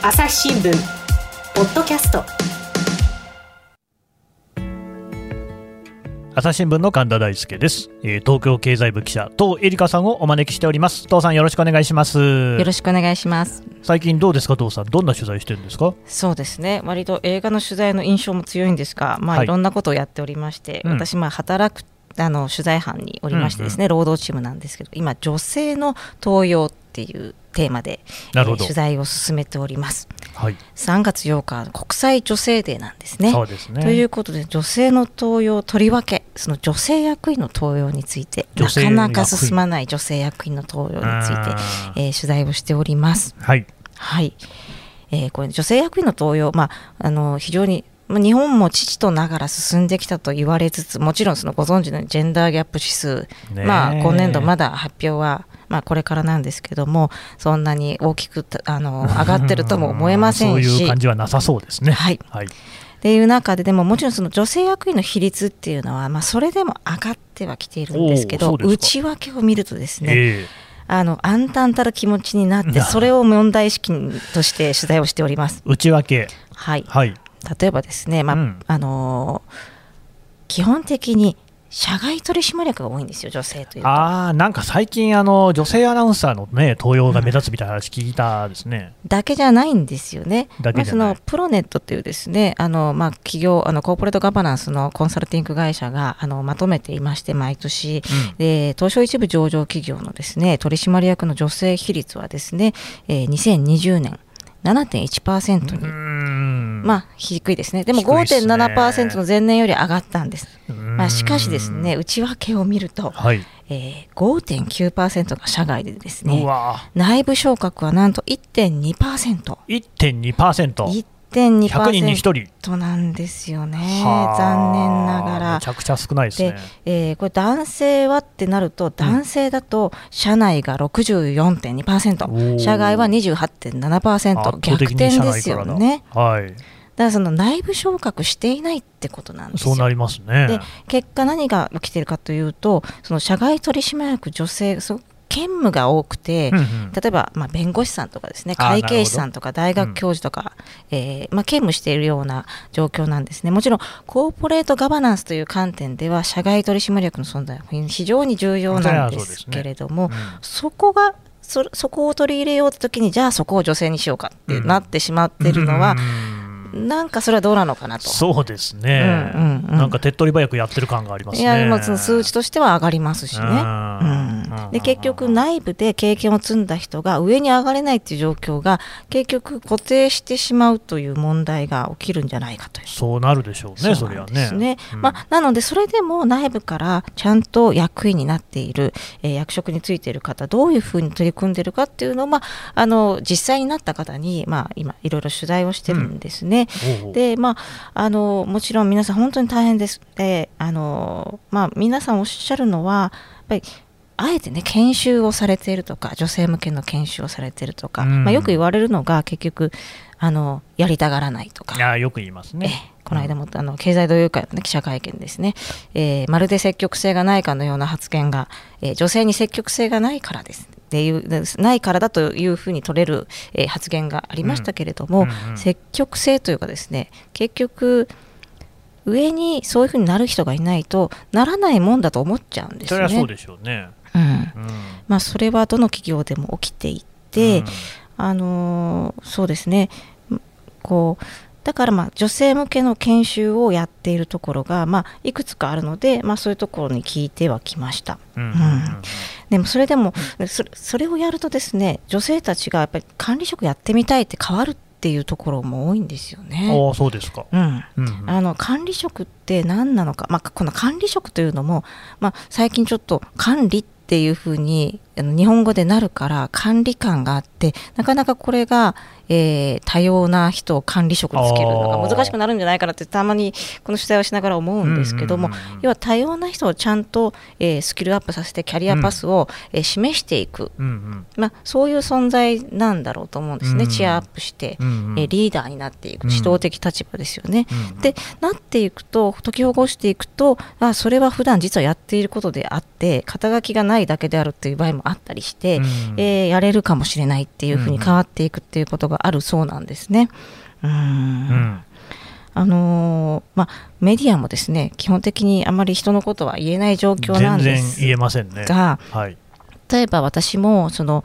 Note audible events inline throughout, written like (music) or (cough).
朝日新聞ポッドキャスト。朝日新聞の神田大輔です、えー、東京経済部記者東恵梨香さんをお招きしております。東さんよろしくお願いします。よろしくお願いします。最近どうですか東さん？どんな取材してるんですか？そうですね。割と映画の取材の印象も強いんですがまあ、はい、いろんなことをやっておりまして、うん、私まあ働くあの取材班におりましてですね、うんうん、労働チームなんですけど今女性の登用っていうテーマで、えー、取材を進めております、はい、3月8日国際女性デーなんですね。そうですね。ということで女性の登用とりわけその女性役員の登用についてなかなか進まない女性役員の登用について、えー、取材をしております。はい、はい。えー、これ女性役員の登用、まあ、あの非常に日本も父とながら進んできたと言われつつもちろんそのご存知のジェンダーギャップ指数、まあ、今年度まだ発表はまあ、これからなんですけどもそんなに大きくあの (laughs) 上がってるとも思えませんし。そういう感じはなさそうですね。はい、はい。っていう中ででももちろんその女性役員の比率っていうのは、まあ、それでも上がってはきているんですけど内訳を見るとですね、えー、あの暗淡たる気持ちになってそれを問題意識として取材をしております。内訳はい、はい、例えばですね、まあ、うん、あのー、基本的に社外取締役が多いんですよ、女性というあなんか最近あの、女性アナウンサーの、ね、登用が目立つみたいな話聞いたですね、うん、だけじゃないんですよね、まあ、そのプロネットというですねあの、まあ、企業あの、コーポレートガバナンスのコンサルティング会社があのまとめていまして、毎年、うん、で東証一部上場企業のですね取締役の女性比率はですね、えー、2020年、7.1%に、まあ低いですね、でも5.7%の前年より上がったんです。まあ、しかしですね、内訳を見ると、はい、えー、5.9%が社外でですね、内部昇格はなんと1.2%。1.2%。1.2%人に1人。なんですよね、残念ながら。めちゃくちゃ少ないですね。で、えー、これ、男性はってなると、男性だと社内が64.2%、うん、社外は28.7%、逆転ですよね。はい、だからその内部昇格していないってことなんですそうなりますね。で結果、何が起きているかというと、その社外取締役女性、兼務が多くて、うんうん、例えば、まあ、弁護士さんとかですね会計士さんとか大学教授とか、うん、えー、まあ、兼務しているような状況なんですね。もちろんコーポレートガバナンスという観点では社外取締役の存在は非常に重要なんですけれども、そ、ね。うん、そこがそそこを取り入れようときにじゃあそこを女性にしようかってなってしまっているのは、うんなんかそれはどうなのかなと。そうですね。うんうんうん、なんか手っ取り早くやってる感がありますね。いや、数値としては上がりますしね。うん、で、結局内部で経験を積んだ人が上に上がれないっていう状況が結局固定してしまうという問題が起きるんじゃないかという。そうなるでしょうね。それはね。ねうん、まあ、なのでそれでも内部からちゃんと役員になっている、えー、役職についている方どういうふうに取り組んでいるかっていうのを、まあ、あの実際になった方に、まあ、今いろいろ取材をしてるんですね。でまあ、あのもちろん皆さん本当に大変です。であのまあ、皆さんおっしゃるのはやっぱりあえてね研修をされているとか女性向けの研修をされているとか、まあ、よく言われるのが結局あのやりたがらないとか。あよく言いますね。この間も、あの経済同友会の、記者会見ですね、えー、まるで積極性がないかのような発言が、えー、女性に積極性がないからです。っていうないからだというふうに取れる、えー、発言がありましたけれども、うんうんうん、積極性というかですね結局上にそういうふうになる人がいないとならないもんだと思っちゃうんですよね。そそうでしょうね、うん、うん、まあ、それはどの企業でも起きていて、うん、あのそうですね。こうだからまあ女性向けの研修をやっているところがまあいくつかあるので、まあ、そういうところに聞いてはきました。うん、うん、でもそれでもそれそれをやるとですね女性たちがやっぱり管理職やってみたいって変わるっていうところも多いんですよね。あそうですか、うん、うん、あの管理職って何なのか、まあ、この管理職というのも、まあ、最近ちょっと管理ってていうふうに日本語でなるから管理感があってなかなかこれがえー、多様な人を管理職につけるのが難しくなるんじゃないかなってたまにこの取材をしながら思うんですけども、要は多様な人をちゃんと、えー、スキルアップさせてキャリアパスを、えー、示していく、まあ、そういう存在なんだろうと思うんですね、チアアップして、えー、リーダーになっていく。指導的立場ですよね。でなっていくと解きほぐしていくとあそれは普段実はやっていることであって肩書きがないだけであるっていう場合ももあったりして、うんえーやれるかもしれないっていうふうに変わっていくっていうことがあるそうなんですね。うんうんあのーまあ、メディアもですね基本的にあまり人のことは言えない状況なん全然です言えませんね。がはい。例えば私もその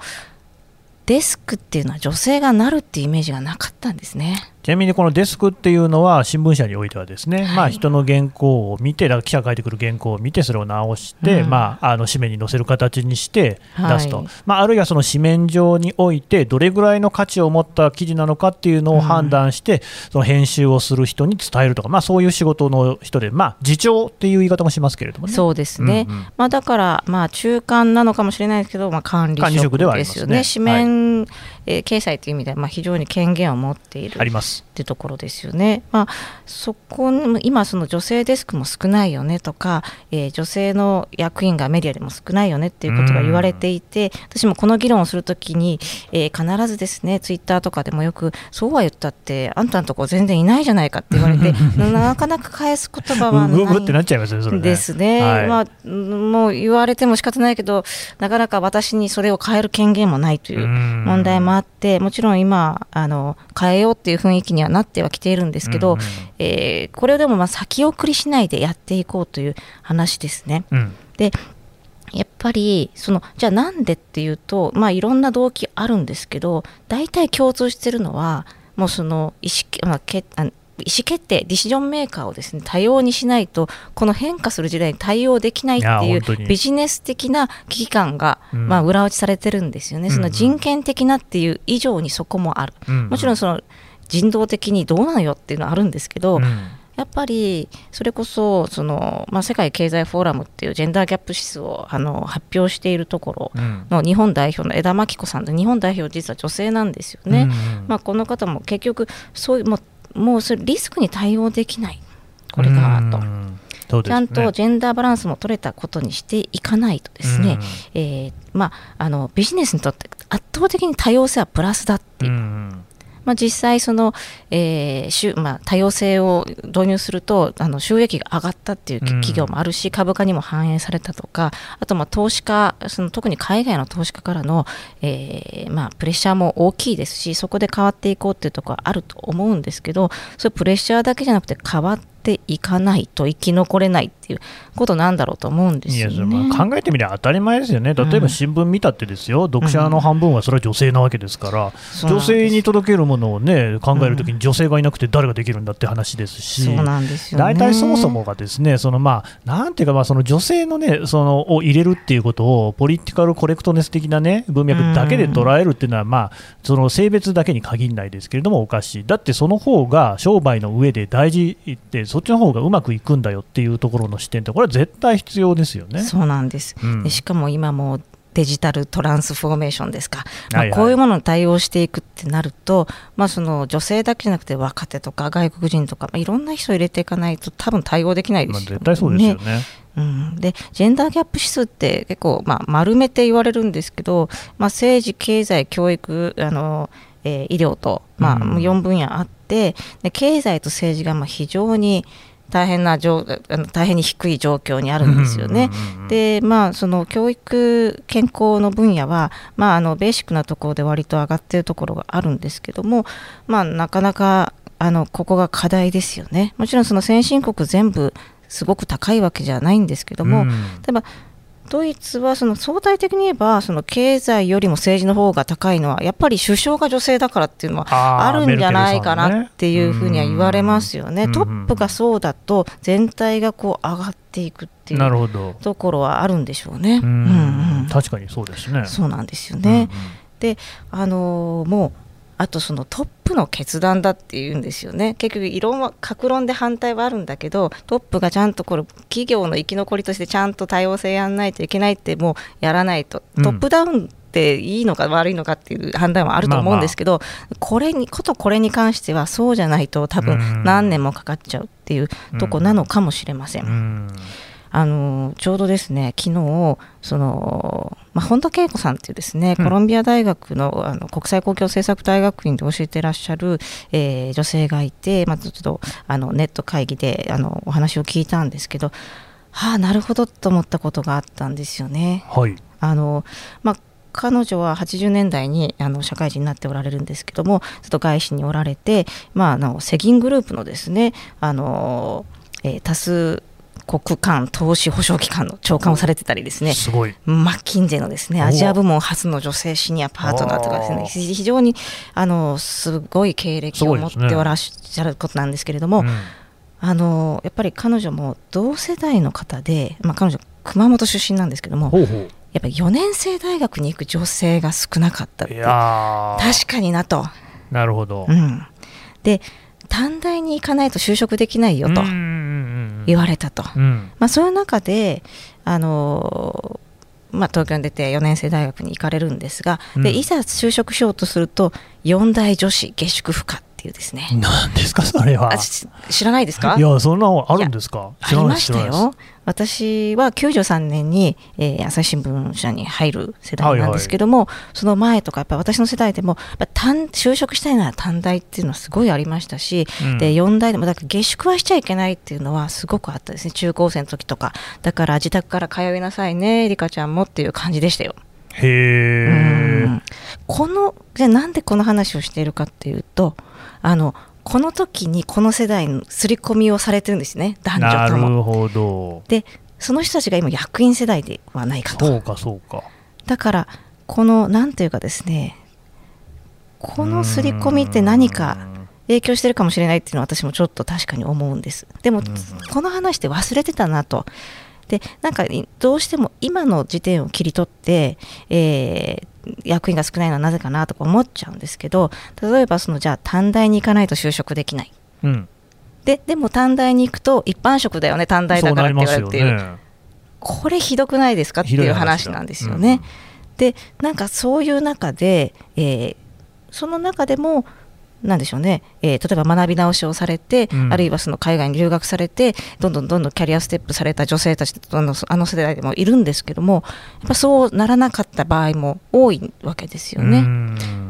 デスクっていうのは女性がなるっていうイメージがなかったんですね。ちなみにこのデスクっていうのは新聞社においてはですね、はい。まあ、人の原稿を見て、記者が書いてくる原稿を見て、それを直して、うん。まあ、あの紙面に載せる形にして出すと、はいまあ、あるいはその紙面上において、どれぐらいの価値を持った記事なのかっていうのを判断して、その編集をする人に伝えるとか、まあ、そういう仕事の人で、まあ、次長っていう言い方もしますけれどもね。そうですね、うんうん。まあ、だから、まあ、中間なのかもしれないですけど、まあ、管理職職ではありますね。ですよね、紙面、えー掲載という意味では、まあ、非常に権限を持っているあります。ってところですよね。まあ、そこに今その女性デスクも少ないよねとか、えー女性の役員がメディアでも少ないよねっていうことが言われていて、私もこの議論をするときに、えー必ずですねツイッターとかでもよくそうは言ったってあんたのとこ全然いないじゃないかって言われて (laughs) なかなか返す言葉はなないっちゃいますね、それね。ですね、はいまあ、うん。もう言われても仕方ないけどなかなか私にそれを変える権限もないといううん。問題もあってもちろん。今あの変えようっていう雰囲気にはなってはきているんですけど、うんえーこれをでもまあ先送りしないでやっていこうという話ですね。うん。でやっぱりそのじゃあなんでっていうと、まあ、いろんな動機あるんですけど大体共通してるのはもうその意思,、まあ、けあ意思決定ディシジョンメーカーをですね多様にしないとこの変化する時代に対応できないっていうビジネス的な危機感が、うん。まあ、裏打ちされてるんですよね、その人権的なっていう以上にそこもある、うん。もちろんその人道的にどうなのよっていうのはあるんですけど、うん。やっぱりそれこそその、まあ、世界経済フォーラムっていうジェンダーギャップ指数をあの発表しているところうん。の日本代表の枝真紀子さんで日本代表実は女性なんですよね。うんまあ、この方も結局そういうもうもうそれリスクに対応できない。これがと。うん。そうですね。ちゃんとジェンダーバランスも取れたことにしていかないとですね、えーまあ、あのビジネスにとって圧倒的に多様性はプラスだっていううんうんまあ、実際その、えーしゅまあ、多様性を導入するとあの収益が上がったっていううん。企業もあるし、株価にも反映されたとかあとまあ投資家その特に海外の投資家からの、えーまあ、プレッシャーも大きいですしそこで変わっていこうっていうところはあると思うんですけどそういうプレッシャーだけじゃなくて変わっていかないと生き残れないっていうことなんだろうと思うんですよね。まあ考えてみれば当たり前ですよね、例えば新聞見たってですよ、読者の半分はそれは女性なわけですから、うなんです性に届けるものを、ね、考えるときに女性がいなくて誰ができるんだって話ですし。そうなんですよね大体そもそもがですね、そのまあ、なんていうか、まあ、その女性のね、そのを入れるっていうことを、ポリティカルコレクトネス的なね、文脈だけで捉えるっていうのは、まあ、その性別だけに限らないですけれども、おかしい。だってその方が商売の上で大事って、そっちの方がうまくいくんだよっていうところの視点って、これは絶対必要ですよね。そうなんです、うんでしかも今もうデジタルトランスフォーメーションですか、まあはいはいこういうものに対応していくってなると、まあ、その女性だけじゃなくて若手とか外国人とか、まあ、いろんな人を入れていかないと多分対応できないでまあ、すよね。絶対そうですよね。うん、でジェンダーギャップ指数って結構、まあ、丸めて言われるんですけど、まあ、政治、経済、教育、あのえー医療と、まあ、うん4分野あってで経済と政治がまあ非常に大変な状大変に低い状況にあるんですよね。でまあその教育健康の分野は、まあ、あのベーシックなところで割と上がっているところがあるんですけども、まあ、なかなかあのここが課題ですよね。もちろんその先進国全部すごく高いわけじゃないんですけども、うん例えばドイツはその相対的に言えばその経済よりも政治の方が高いのはやっぱり首相が女性だからっていうのはあるんじゃないかなっていうふうには言われますよね。うんトップがそうだと全体がこう上がっていくっていう。ところはあるんでしょうね。うんうんうん確かにそうですね。そうなんですよね。うんうんであのーもうあとそのトップの決断だっていうんですよね。結局異論は格論で反対はあるんだけどトップがちゃんとこれ企業の生き残りとしてちゃんと多様性やらないといけないってもうやらないと、うん。トップダウンっていいのか悪いのかっていう判断はあると思うんですけど、これにことこれに関してはそうじゃないと多うん。分何年もかかっちゃうっていうとこなのかもしれません。うんあのちょうどですね昨日その、まあ、本田恵子さんっていうですね、うんコロンビア大学のあの国際公共政策大学院で教えてらっしゃる、えー女性がいて、まあ、ちょっとあのネット会議であのお話を聞いたんですけどはあなるほどと思ったことがあったんですよね。はい。あのまあ彼女は80年代にあの社会人になっておられるんですけどもちょっと外資におられて、まあ、あの世銀グループのですねあの、えー、多数国間投資保証機関の長官をされてたりですね。すごい。マッキンゼのですねアジア部門初の女性シニアパートナーとかですね。非常にあのすごい経歴を持っておらっしゃることなんですけれども、ねうん、あのやっぱり彼女も同世代の方で、まあ、彼女熊本出身なんですけどもほうほう。やっぱり4年生大学に行く女性が少なかったって確かになと。なるほど、うん、で短大に行かないと就職できないよと言われたと、うん、まあ、そういう中で、あのまあ、東京に出て4年生大学に行かれるんですが、でいざ就職しようとすると四大女子下宿不可っていうですね。何ですかそれは。知らないですか？いやそんなのあるんですか？ありましたよ。私は93年に、えー、朝日新聞社に入る世代なんですけども、はい。はい、その前とかやっぱ私の世代でもやっぱ就職したいなら短大っていうのはすごいありましたし、うん、で4代でもだから下宿はしちゃいけないっていうのはすごくあったですね。中高生の時とか。だから自宅から通いなさいねりかちゃんもっていう感じでしたよ。へえ。このじゃなんでこの話をしているかっていうとあのこの時にこの世代の刷り込みをされてるんですね。男女とも。なるほど。でその人たちが今役員世代ではないかと。そうかそうか。だからこのなんていうかですねこの刷り込みって何か影響してるかもしれないっていうのは私もちょっと確かに思うんです。でもこの話って忘れてたなとでなんかどうしても今の時点を切り取って、えー、役員が少ないのはなぜかなとか思っちゃうんですけど例えばそのじゃあ短大に行かないと就職できない、うん、ででも短大に行くと一般職だよね短大だからって言われるっていう、ね、これひどくないですかっていう話なんですよね。うん、でなんかそういう中で、えー、その中でもなんでしょうね、えー、例えば学び直しをされて、うん、あるいはその海外に留学されて、どんどんどんどんキャリアステップされた女性たちあのあの世代でもいるんですけども、やっぱそうならなかった場合も多いわけですよね。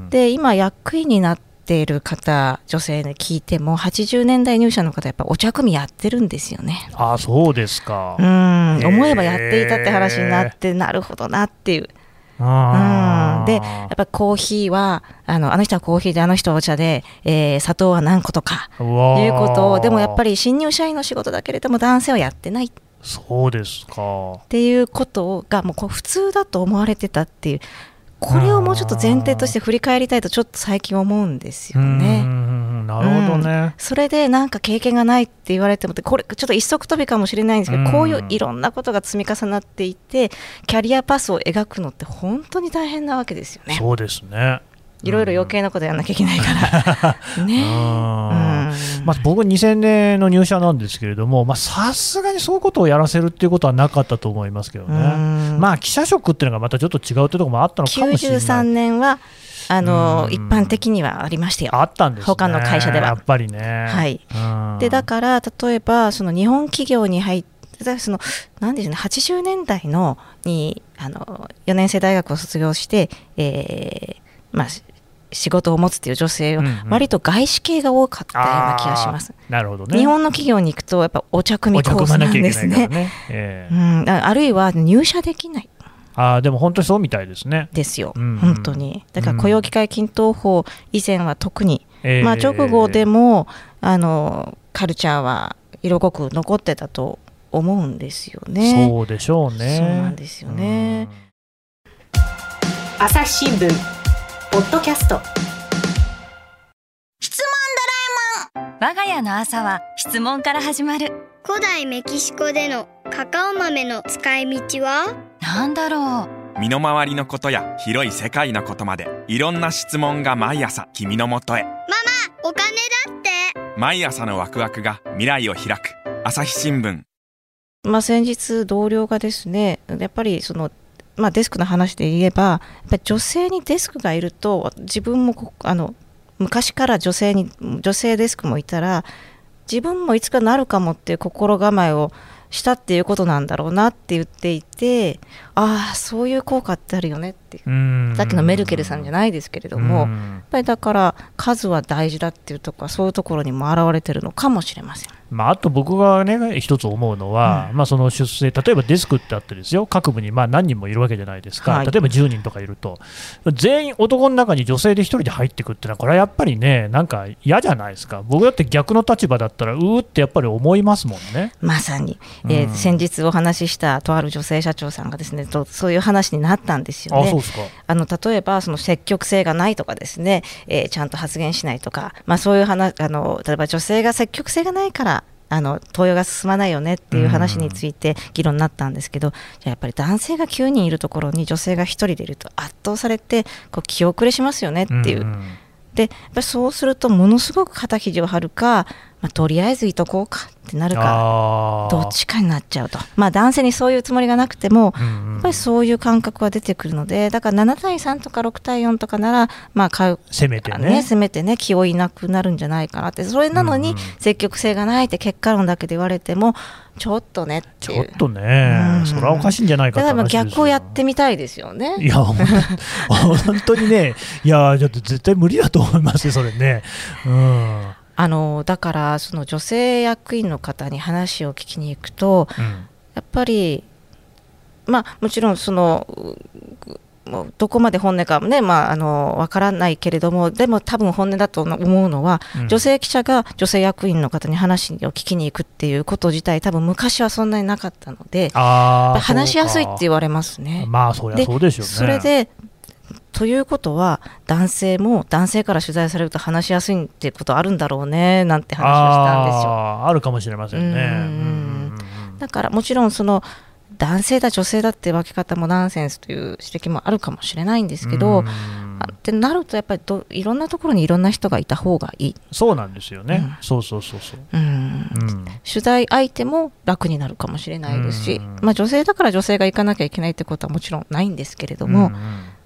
で、今、役員になっている方、女性で聞いても、80年代入社の方、やっぱお茶組やってるんですよね。あそうですか。うん、思えばやっていたって話になって、なるほどなっていう。うん、でやっぱコーヒーはあのあの人はコーヒーであの人はお茶で、えー、砂糖は何個とかいうことをでもやっぱり新入社員の仕事だけれども男性はやってない。そうですか。っていうことがもう普通だと思われてたっていうこれをもうちょっと前提として振り返りたいとちょっと最近思うんですよね。なるほどね、うん、それでなんか経験がないって言われてもこれちょっと一足飛びかもしれないんですけど、こういういろんなことが積み重なっていてキャリアパスを描くのって本当に大変なわけですよね。そうですねいろいろ余計なことやらなきゃいけないから。ね。まあ、僕、2000年の入社なんですけれども、さすがにそういうことをやらせるっていうことはなかったと思いますけどね、まあ、記者職っていうのがまたちょっと違うってところもあったのかもしれない。93年はあの一般的にはありましたよ、あったんです、ね、他の会社では。やっぱりね、はい、でだから例えばその日本企業に入ってそのなんでしょうね80年代のにあの4年生大学を卒業して、えーまあ、仕事を持つっていう女性は割と外資系が多かったような気がします。なるほどね、日本の企業に行くとやっぱお茶組コースなんですね。ねえー、うん、あるいは入社できない。あでも本当にそうみたいですね。ですよ、うんうん、本当に。だから雇用機会均等法以前は特に、うん、まあ、直後でも、あのカルチャーは色濃く残ってたと思うんですよね。そうでしょうね。そうなんですよね。朝日新聞ポッドキャスト。質問ドラえもん。我が家の朝は質問から始まる。古代メキシコでのカカオ豆の使い道は？なんだろう。身の回りのことや広い世界のことまでいろんな質問が毎朝君のもとへ。ママお金だって。毎朝のワクワクが未来を開く。朝日新聞。まあ先日同僚がですねやっぱりそのまあ、デスクの話で言えばやっぱ女性にデスクがいると自分もあの昔から女性に女性デスクもいたら自分もいつかなるかもっていう心構えをしたっていうことなんだろうなって言っていてああそういう効果ってあるよねっていう、うん。さっきのメルケルさんじゃないですけれども、うん。やっぱりだから数は大事だっていうところはそういうところにも表れてるのかもしれません。まあ、あと僕がね、一つ思うのは、まあ、その出世、例えばデスクってあってですよ、各部に。まあ何人もいるわけじゃないですか、はい。例えば10人とかいると、全員男の中に女性で1人で入ってくっていうのは、これはやっぱりね、なんか嫌じゃないですか、僕だって逆の立場だったら、うーってやっぱり思いますもんね。まさに、えーうん先日お話ししたとある女性社長さんがですねとそういう話になったんですよね。あの例えばその積極性がないとかですね、えーちゃんと発言しないとか、まあ、そういう話あの例えば女性が積極性がないからあの投与が進まないよねっていう話について議論になったんですけど、じゃあやっぱり男性が9人いるところに女性が1人でいると圧倒されてこう気遅れしますよねっていう。んん。でやっぱりそうするとものすごく肩肘を張るか、まあ、とりあえずいとこうか。ってなるかどっちかになっちゃうと。まあ男性にそういうつもりがなくてもうんうんやっぱりそういう感覚は出てくるのでだから7対3とか6対4とかならまあ買う。せめてね。ね、せめてね気負いなくなるんじゃないかなって。それなのに積極性がないって結果論だけで言われてもちょっとねちょっとね、うん。それはおかしいんじゃないかって話逆をやってみたいですよね。いや、本当にね、いや、ちょっと絶対無理だと思いますよ、それね。うん。あのだからその女性役員の方に話を聞きに行くとうんやっぱりまあもちろんそのどこまで本音かねまああのわからないけれどもでも多分本音だと思うのは、うん女性記者が女性役員の方に話を聞きに行くっていうこと自体多分昔はそんなになかったので話しやすいって言わわれますね。まあ、そりゃそうでしょうね。それでということは男性も男性から取材されると話しやすいっていうことあるんだろうねなんて話をしたんですよ。あるかもしれませんね。うんだからもちろんその男性だ女性だって分け方もナンセンスという指摘もあるかもしれないんですけど、ってなるとやっぱりどいろんなところにいろんな人がいた方がいい、そうなんですよね。うんそうそうそうそう。うんうん取材相手も楽になるかもしれないですし、うんまあ、女性だから女性が行かなきゃいけないってことはもちろんないんですけれども、うん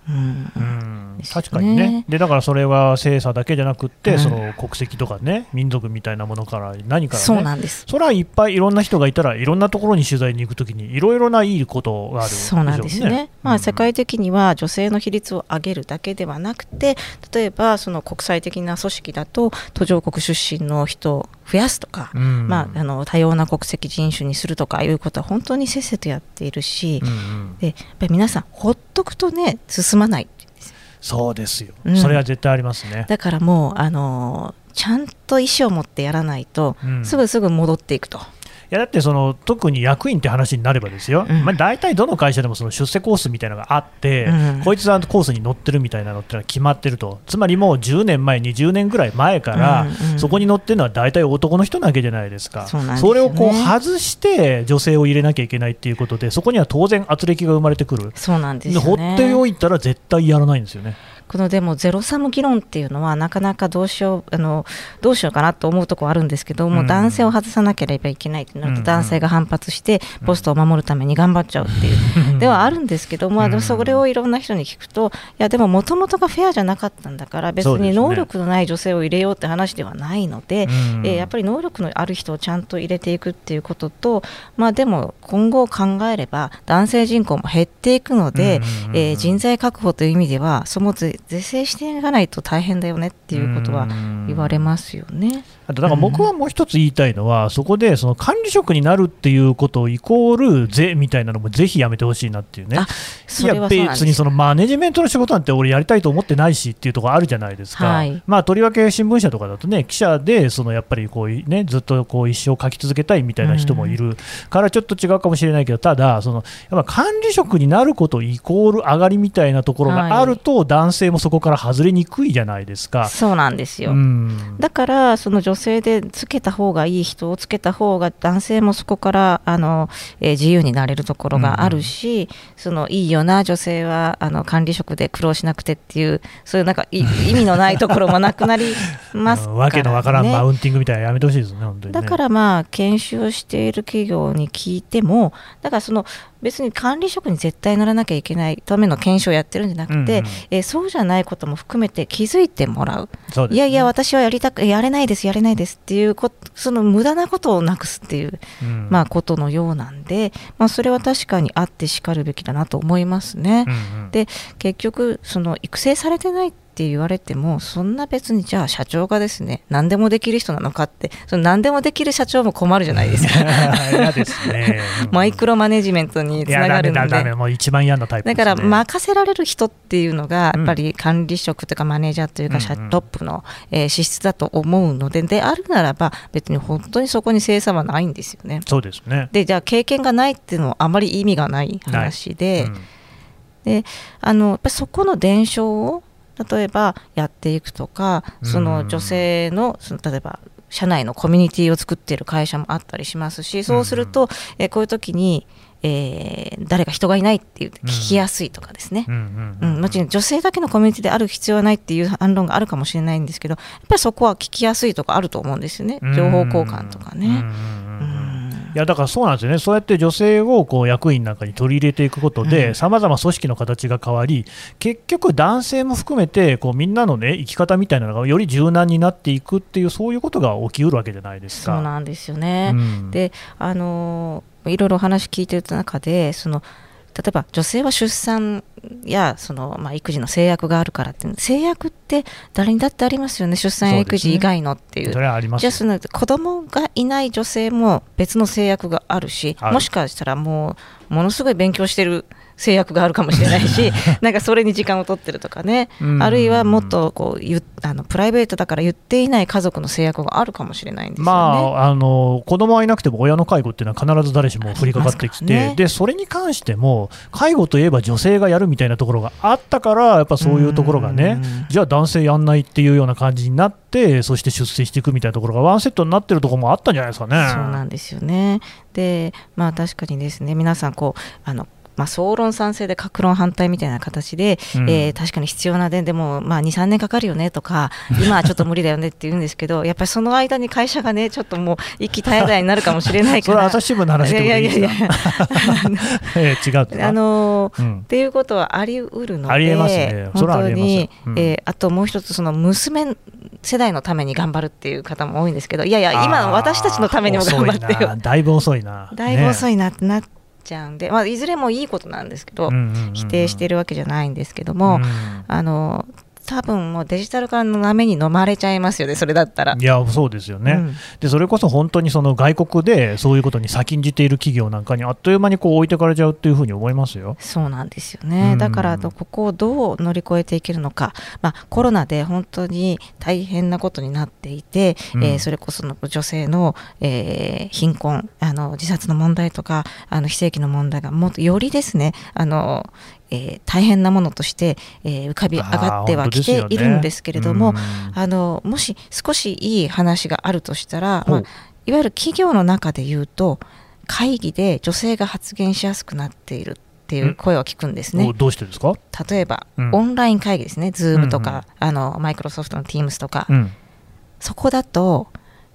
Mm. mm. ね。確かにね、でだからそれは性差だけじゃなくって、うん。その国籍とかね、民族みたいなものから何からね、そうなんです。それはいっぱいいろんな人がいたら、いろんなところに取材に行くときに、いろいろないいことがあるそうなんですよね。まあ、世界的には女性の比率を上げるだけではなくて例えばその国際的な組織だと途上国出身の人を増やすとか、うん。まあ、あの多様な国籍人種にするとかいうことは本当にせっせとやっているし、うんうん。でやっぱり皆さんほっとくとね進まないそうですよ、うんそれは絶対ありますね。だからもうあのちゃんと意思を持ってやらないと、うんすぐすぐ戻っていくと。いやだってその特に役員って話になればですよ、うん。まあ、大体どの会社でもその出世コースみたいなのがあって、うん。こいつはコースに乗ってるみたいなのってのは決まってると、つまりもう10年前、20年ぐらい前から、そこに乗ってるのは大体男の人なわけじゃないですか、そね。れをこう外して女性を入れなきゃいけないっていうことで、そこには当然、圧力が生まれてくる、そうなんですで放。っておいたら絶対やらないんですよね。このでもゼロサム議論っていうのはなかなかどうしようあのどうしようかなと思うところあるんですけども、うん男性を外さなければいけないとなるうん。と男性が反発してポストを守るために頑張っちゃうっていう、(laughs) ではあるんですけども、あのうん。それをいろんな人に聞くといやでももともとがフェアじゃなかったんだから別に能力のない女性を入れようって話ではないので、うん。えーやっぱり能力のある人をちゃんと入れていくっていうことと、まあ、でも今後考えれば男性人口も減っていくので、うん。えー人材確保という意味ではそも是是正していかないと大変だよねっていうことは言われますよね。あとだから僕はもう一つ言いたいのは、そこでその管理職になるっていうことイコール税みたいなのもぜひやめてほしいなっていうね。あいや別にそのマネジメントの仕事なんて俺やりたいと思ってないしっていうところあるじゃないですか、はい。まあ、とりわけ新聞社とかだとね記者でそのやっぱりこう、ね、ずっとこう一生書き続けたいみたいな人もいるからちょっと違うかもしれないけどただそのやっぱ管理職になることイコール上がりみたいなところがあると、男性もそこから外れにくいじゃないですか。そうなんですよ、うん。だからその女性でつけた方がいい人をつけた方が男性もそこからあの、えー自由になれるところがあるし、そのいいよな女性はあの管理職で苦労しなくてっていうそういうなんかい意味のないところもなくなりますから、ね、(laughs) うんわけのわからんマウンティングみたいなのやめてほしいですね、本当にね。だからまあ研修をしている企業に聞いてもだからその別に管理職に絶対ならなきゃいけないための検証をやってるんじゃなくて、うんうん。えーそうじゃないことも含めて気づいてもらう、ね。いやいや、私はやりたくやれないです、やれないですっていうこその無駄なことをなくすっていう、うん。まあ、ことのようなんで、まあ、それは確かにあってしかるべきだなと思いますね。うんうん。で結局その育成されてないって言われてもそんな別にじゃあ社長がですね何でもできる人なのかってその何でもできる社長も困るじゃないですか (laughs) 嫌ですね。マイクロマネジメントにつながるので。もう一番嫌なタイプだ。から任せられる人っていうのがうんやっぱり管理職とかマネージャーというか社うんうんトップのえー資質だと思うのでであるならば別に本当にそこに精査はないんですよね。そうですね。でじゃあ経験がないっていうのはあまり意味がない話で、うんであのやっぱりそこの伝承を例えばやっていくとかその女性のその例えば社内のコミュニティを作っている会社もあったりしますしそうすると、えーこういう時に、えー誰か人がいないって言って聞きやすいとかですね、もちろん女性だけのコミュニティである必要はないっていう反論があるかもしれないんですけどやっぱりそこは聞きやすいとかあると思うんですよね。情報交換とかね。うんうんいやだからそうなんですよね、そうやって女性をこう役員なんかに取り入れていくことうん。で、さまざま組織の形が変わり、結局、男性も含めてこうみんなの、ね、生き方みたいなのがより柔軟になっていくっていう、そういうことが起きうるわけじゃないですか。そうなんですよね、うん。であのーいろいろお話聞いてる中でその例えば女性は出産やその、まあ、育児の制約があるからって制約って誰にだってありますよね。出産や育児以外のっていう。それはあります。よじゃあその子供がいない女性も別の制約があるしもしかしたらもうものすごい勉強してる制約があるかもしれないし (laughs) なんかそれに時間を取ってるとかねうんあるいはもっとこう言っあのプライベートだから言っていない家族の制約があるかもしれないんですよね。まあ、あの子供はいなくても親の介護っていうのは必ず誰しも降りかかってきて、ねでそれに関しても介護といえば女性がやるみたいなところがあったからやっぱそういうところがねうんじゃあ男性やんないっていうような感じになってそして出世していくみたいなところがワンセットになってるところもあったんじゃないですかね。そうなんですよね。で、まあ確かにですね、皆さんこうあの。まあ、総論賛成で各論反対みたいな形で、うん。えー確かに必要な点でも、まあ、2、3年かかるよねとか、(laughs) 今はちょっと無理だよねって言うんですけど、やっぱりその間に会社がね、ちょっともう、息絶え絶えになるかもしれない (laughs) それはから。朝日新聞の話でいいですか？(laughs) いやいやいや。ええ違うあのーうん。っていうことはあり得るので、ありえますね。本当に、うんえーあともう一つ、その娘世代のために頑張るっていう方も多いんですけど、いやいや、今の私たちのためにも頑張ってよ。な。だいぶ遅いな。だいぶ遅い、いなってなっちゃうんで、まあ、いずれもいいことなんですけど、うんうんうんうん。否定してるわけじゃないんですけども、うん。あの多分もうデジタル化の波に飲まれちゃいますよね、それだったら。いやそうですよね、うん。でそれこそ本当にその外国でそういうことに先んじている企業なんかにあっという間にこう置いてかれちゃうっていうふうに思いますよ。そうなんですよね、うん。だからここをどう乗り越えていけるのか、まあ、コロナで本当に大変なことになっていて、うん。えーそれこその女性の、えー貧困あの自殺の問題とかあの非正規の問題がもっとよりですねあの、えー大変なものとして、えー浮かび上がってはきているんですけれども、あのもし少しいい話があるとしたら、まあ、いわゆる企業の中で言うと会議で女性が発言しやすくなっているっていう声を聞くんですね。お。どうしてですか、例えば、うん。オンライン会議ですね、Zoom とうんうんか、あのマイクロソフトの Teams とか、うん。そこだと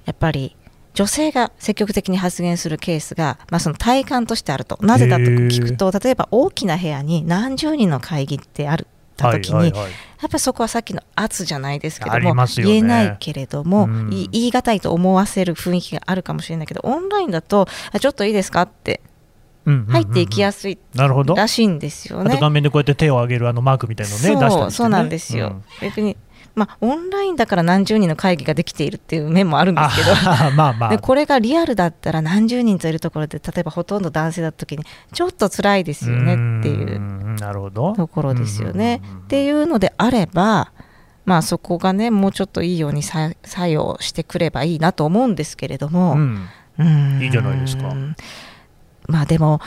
やっぱり女性が積極的に発言するケースが、まあ、その体感としてあると、なぜだと聞くと、例えば大きな部屋に何十人の会議ってあるた時に、はいはいはい。やっぱりそこはさっきの圧じゃないですけども、ね。言えないけれども、うん。い言い難いと思わせる雰囲気があるかもしれないけど、オンラインだと、あちょっといいですかってうんうんうんうん。入っていきやすいらしいんですよね。あと画面でこうやって手を上げるあのマークみたいなのをね。そうなんですよ、別に、まあ、オンラインだから何十人の会議ができているっていう面もあるんですけど。あまあまあ。(laughs) でこれがリアルだったら何十人といるところで例えばほとんど男性だった時にちょっと辛いですよねっていうところですよね。っていうのであればまあそこがねもうちょっといいようにさ作用してくればいいなと思うんですけれども、うん。うん。いいじゃないですか。まあでも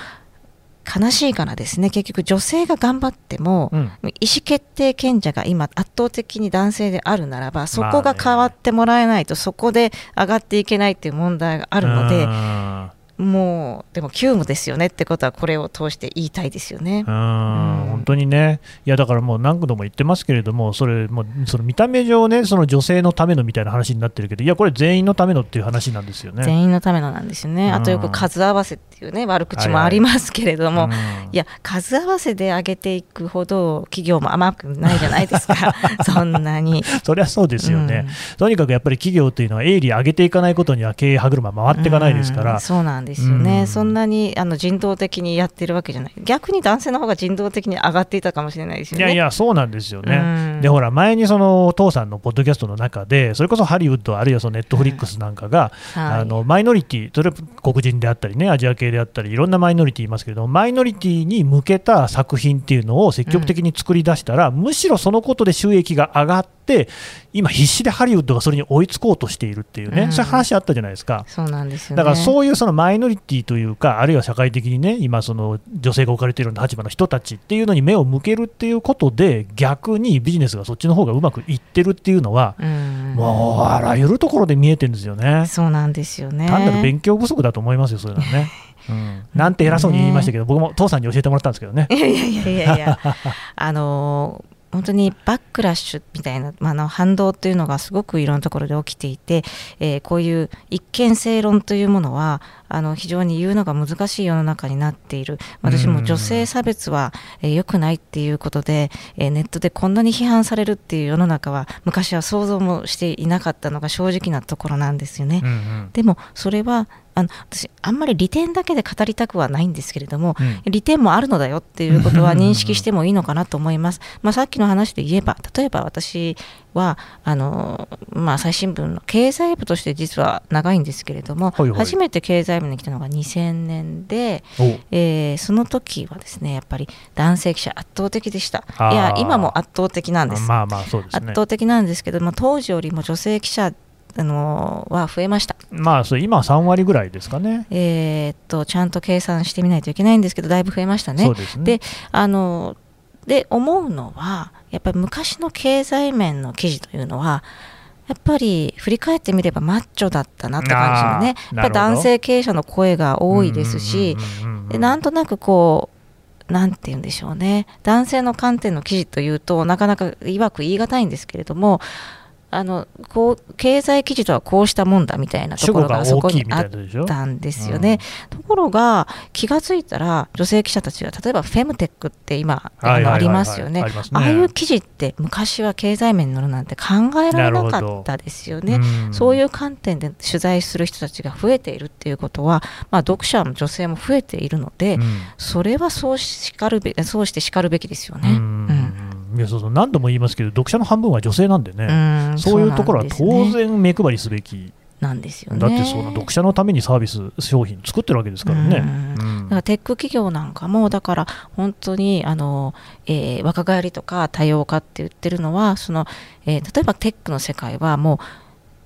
悲しいからですね。結局女性が頑張っても、うん。意思決定権者が今圧倒的に男性であるならばそこが変わってもらえないとそこで上がっていけないっていう問題があるので、うんもうでも急務ですよねってことはこれを通して言いたいですよね。うん。本当にね、いやだからもう何度も言ってますけれども、それもうその見た目上ね、その女性のためのみたいな話になってるけど、いや、これ、全員のためのっていう話なんですよね。全員のためのなんですよね。あとよく数合わせっていうね悪口もありますけれども、うんいや数合わせで上げていくほど企業も甘くないじゃないですか。(laughs) そんなに。そりゃそうですよね、うん。とにかくやっぱり企業というのは、営利上げていかないことには経営歯車回っていかないですから、うんそうなんですよね、うん。そんなにあの人道的にやってるわけじゃない。逆に男性の方が人道的に上がっていたかもしれないですよね。いやいや、そうなんですよね。うん。でほら前にその父さんのポッドキャストの中でそれこそハリウッドあるいはそのネットフリックスなんかが、はい。あのマイノリティそれは黒人であったりねアジア系であったりいろんなマイノリティいますけれどもマイノリティに向けた作品っていうのを積極的に作り出したら、むしろそのことで収益が上がって今必死でハリウッドがそれに追いつこうとしているっていうね、うんそういう話あったじゃないですか。そうなんですよね。だからそういうそのマイノリティというか、あるいは社会的にね、今、その女性が置かれているような立場の人たちっていうのに目を向けるっていうことで、逆にビジネスがそっちの方がうまくいってるっていうのは、うんもうあらゆるところで見えてるんですよね。そうなんですよね。単なる勉強不足だと思いますよ、そういうのはね。(laughs) うん、なんて偉そうに言いましたけど、僕も父さんに教えてもらったんですけどね。いやいやいやいやいや (laughs) あのー本当にバックラッシュみたいな、まあ、の反動というのがすごくいろんなところで起きていて、えーこういう一見正論というものはあの非常に言うのが難しい世の中になっている私も女性差別は、えー良くないっていうことで、えーネットでこんなに批判されるっていう世の中は昔は想像もしていなかったのが正直なところなんですよね。うんうんでもそれはあの私あんまり利点だけで語りたくはないんですけれども、うん利点もあるのだよっていうことは認識してもいいのかなと思います。まあ、さっきの話で言えば例えば私はあの、まあ、最新聞の経済部として実は長いんですけれども、はいはい初めて経済部に来たのが2000年で、えーその時はですねやっぱり男性記者圧倒的でした。いや今も圧倒的なんです。まあまあそうですね。圧倒的なんですけども当時よりも女性記者あのは増えました。まあそれ今3割ぐらいですかね。えーっとちゃんと計算してみないといけないんですけどだいぶ増えましたね。でね。であので思うのはやっぱり昔の経済面の記事というのはやっぱり振り返ってみればマッチョだったなって感じのね。やっぱ男性経営者の声が多いですしなんとなくこうなんて言うんでしょうね。男性の観点の記事というとなかなかいわく言い難いんですけれどもあのこう経済記事とはこうしたもんだみたいなところがそこにあったんですよね。ところが気がついたら女性記者たちが例えばフェムテックって今あのありますよね。ああいう記事って昔は経済面に載るなんて考えられなかったですよね。うんそういう観点で取材する人たちが増えているっていうことは、まあ、読者も女性も増えているので、うん。それはそうしかるべそうしてしかるべきですよね。うんいやそうそう何度も言いますけど読者の半分は女性なんでね、うんそういうところは当然目配りすべき、なんですよね。だってその読者のためにサービス商品作ってるわけですからね。うんうんだからテック企業なんかもだから本当にあの、えー若返りとか多様化って言ってるのはその、えー例えばテックの世界はもう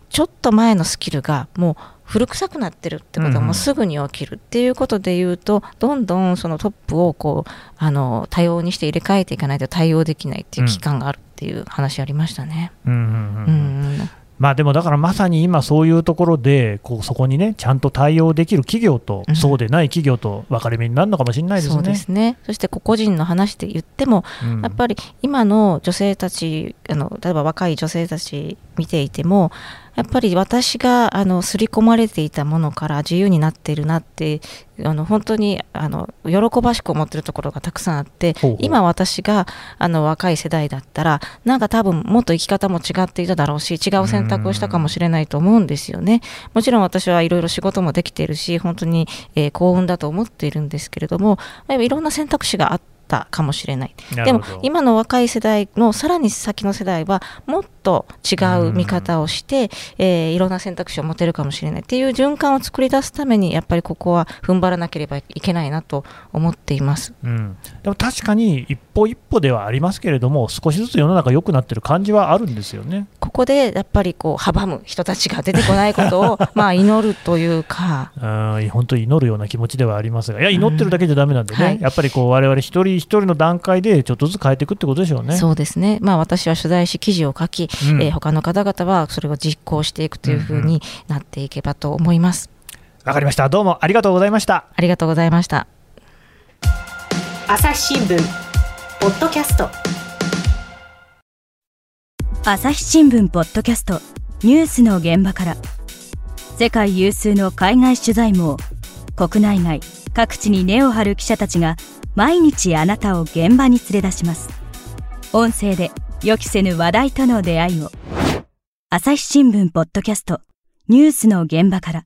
ちょっと前のスキルがもう古臭くなってるってことうんうはもうん。すぐに起きるっていうことで言うと、どんどんそのトップをこうあの多様にして入れ替えていかないと対応できないっていう期間があるっていう話ありましたね。うんうんうんうん。まあでもだからまさに今そういうところでこうそこにねちゃんと対応できる企業と、うん。そうでない企業と分かれ目になるのかもしれないですね。そうですね。そして個々人の話で言ってもうん。やっぱり今の女性たちあの例えば若い女性たち見ていてもやっぱり私があの刷り込まれていたものから自由になっているなってあの本当にあの喜ばしく思ってるところがたくさんあって今私があの若い世代だったらなんか多分もっと生き方も違っていただろうし違う選択をしたかもしれないと思うんですよね。もちろん私はいろいろ仕事もできているし本当に、えー幸運だと思っているんですけれどもいろんな選択肢があったかもしれない。でも今の若い世代のさらに先の世代はもっと違う見方をして、えーいろんな選択肢を持てるかもしれないっていう循環を作り出すためにやっぱりここは踏ん張らなければいけないなと思っています。うん、でも確かに一歩一歩ではありますけれども少しずつ世の中良くなってる感じはあるんですよね。ここでやっぱりこう阻む人たちが出てこないことを (laughs) まあ祈るというか。うん本当に祈るような気持ちではありますがいや祈ってるだけじゃダメなんでね、はいやっぱりこう我々一人一人の段階でちょっとずつ変えていくってことでしょうね。そうですね、まあ、私は取材し記事を書き、うん。えー他の方々はそれを実行していくというふうになっていけばと思います。わわかりました。どうもありがとうございました。ありがとうございました。朝日新聞ポッドキャスト。朝日新聞ポッドキャスト。ニュースの現場から。世界有数の海外取材網。国内外。各地に根を張る記者たちが毎日あなたを現場に連れ出します。音声で予期せぬ話題との出会いを。朝日新聞ポッドキャスト。ニュースの現場から。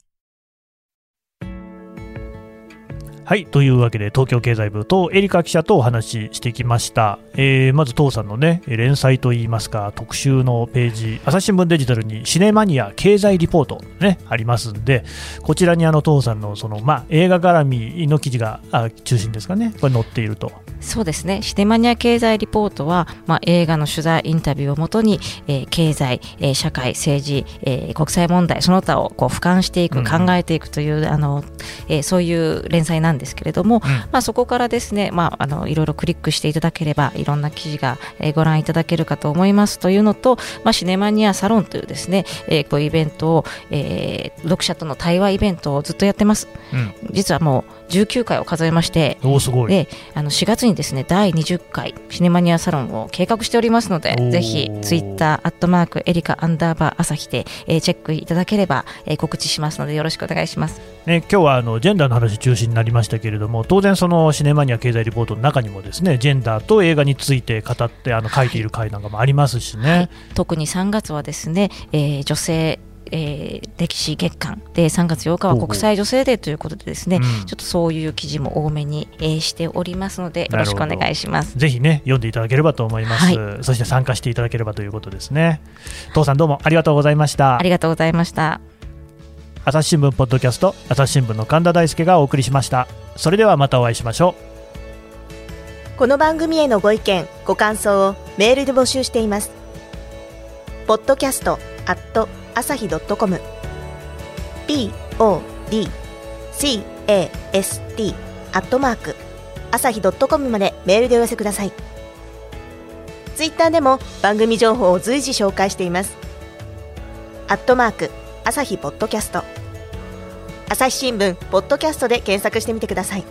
はいというわけで東京経済部とエリカ記者とお話ししてきました、えーまず父さんのね連載といいますか特集のページ朝日新聞デジタルにシネマニア経済リポートねありますんでこちらにあの父さんのそのまあ映画絡みの記事があ中心ですかねこれ載っていると。そうですね。シネマニア経済リポートは、まあ、映画の取材インタビューをもとに、えー経済、えー社会政治、えー国際問題その他をこう俯瞰していく、うん考えていくというあの、えーそういう連載なんですけれども、まあ、そこからですね、まあ、あのいろいろクリックしていただければいろんな記事が、えーご覧いただけるかと思いますというのと、まあ、シネマニアサロンというですね、えーこういうイベントを、えー読者との対話イベントをずっとやってます。うん。実はもう19回を数えましてであの4月にですね第20回シネマニアサロンを計画しておりますのでぜひツイッターアットマークエリカアンダーバー朝日で、えーチェックいただければ、えー告知しますのでよろしくお願いします。ね、今日はあのジェンダーの話中心になりましたけれども当然そのシネマニア経済リポートの中にもですねジェンダーと映画について語ってあの書いている回なんかもありますしね、特に3月はですね、えー女性えー歴史月間で3月8日は国際女性デーということでですね、うん。ちょっとそういう記事も多めに、えーしておりますのでよろしくお願いします。ぜひね読んでいただければと思います、はそして参加していただければということですね。父さんどうもありがとうございました。ありがとうございました。朝日新聞ポッドキャスト朝日新聞の神田大輔がお送りしました。それではまたお会いしましょう。この番組へのご意見ご感想をメールで募集しています。ポッドキャストアット朝日ドットコム。Podcast アットマーク。朝日ドットコムまでメールでお寄せください。ツイッターでも番組情報を随時紹介しています。アットマーク朝日ポッドキャスト。朝日新聞ポッドキャストで検索してみてください。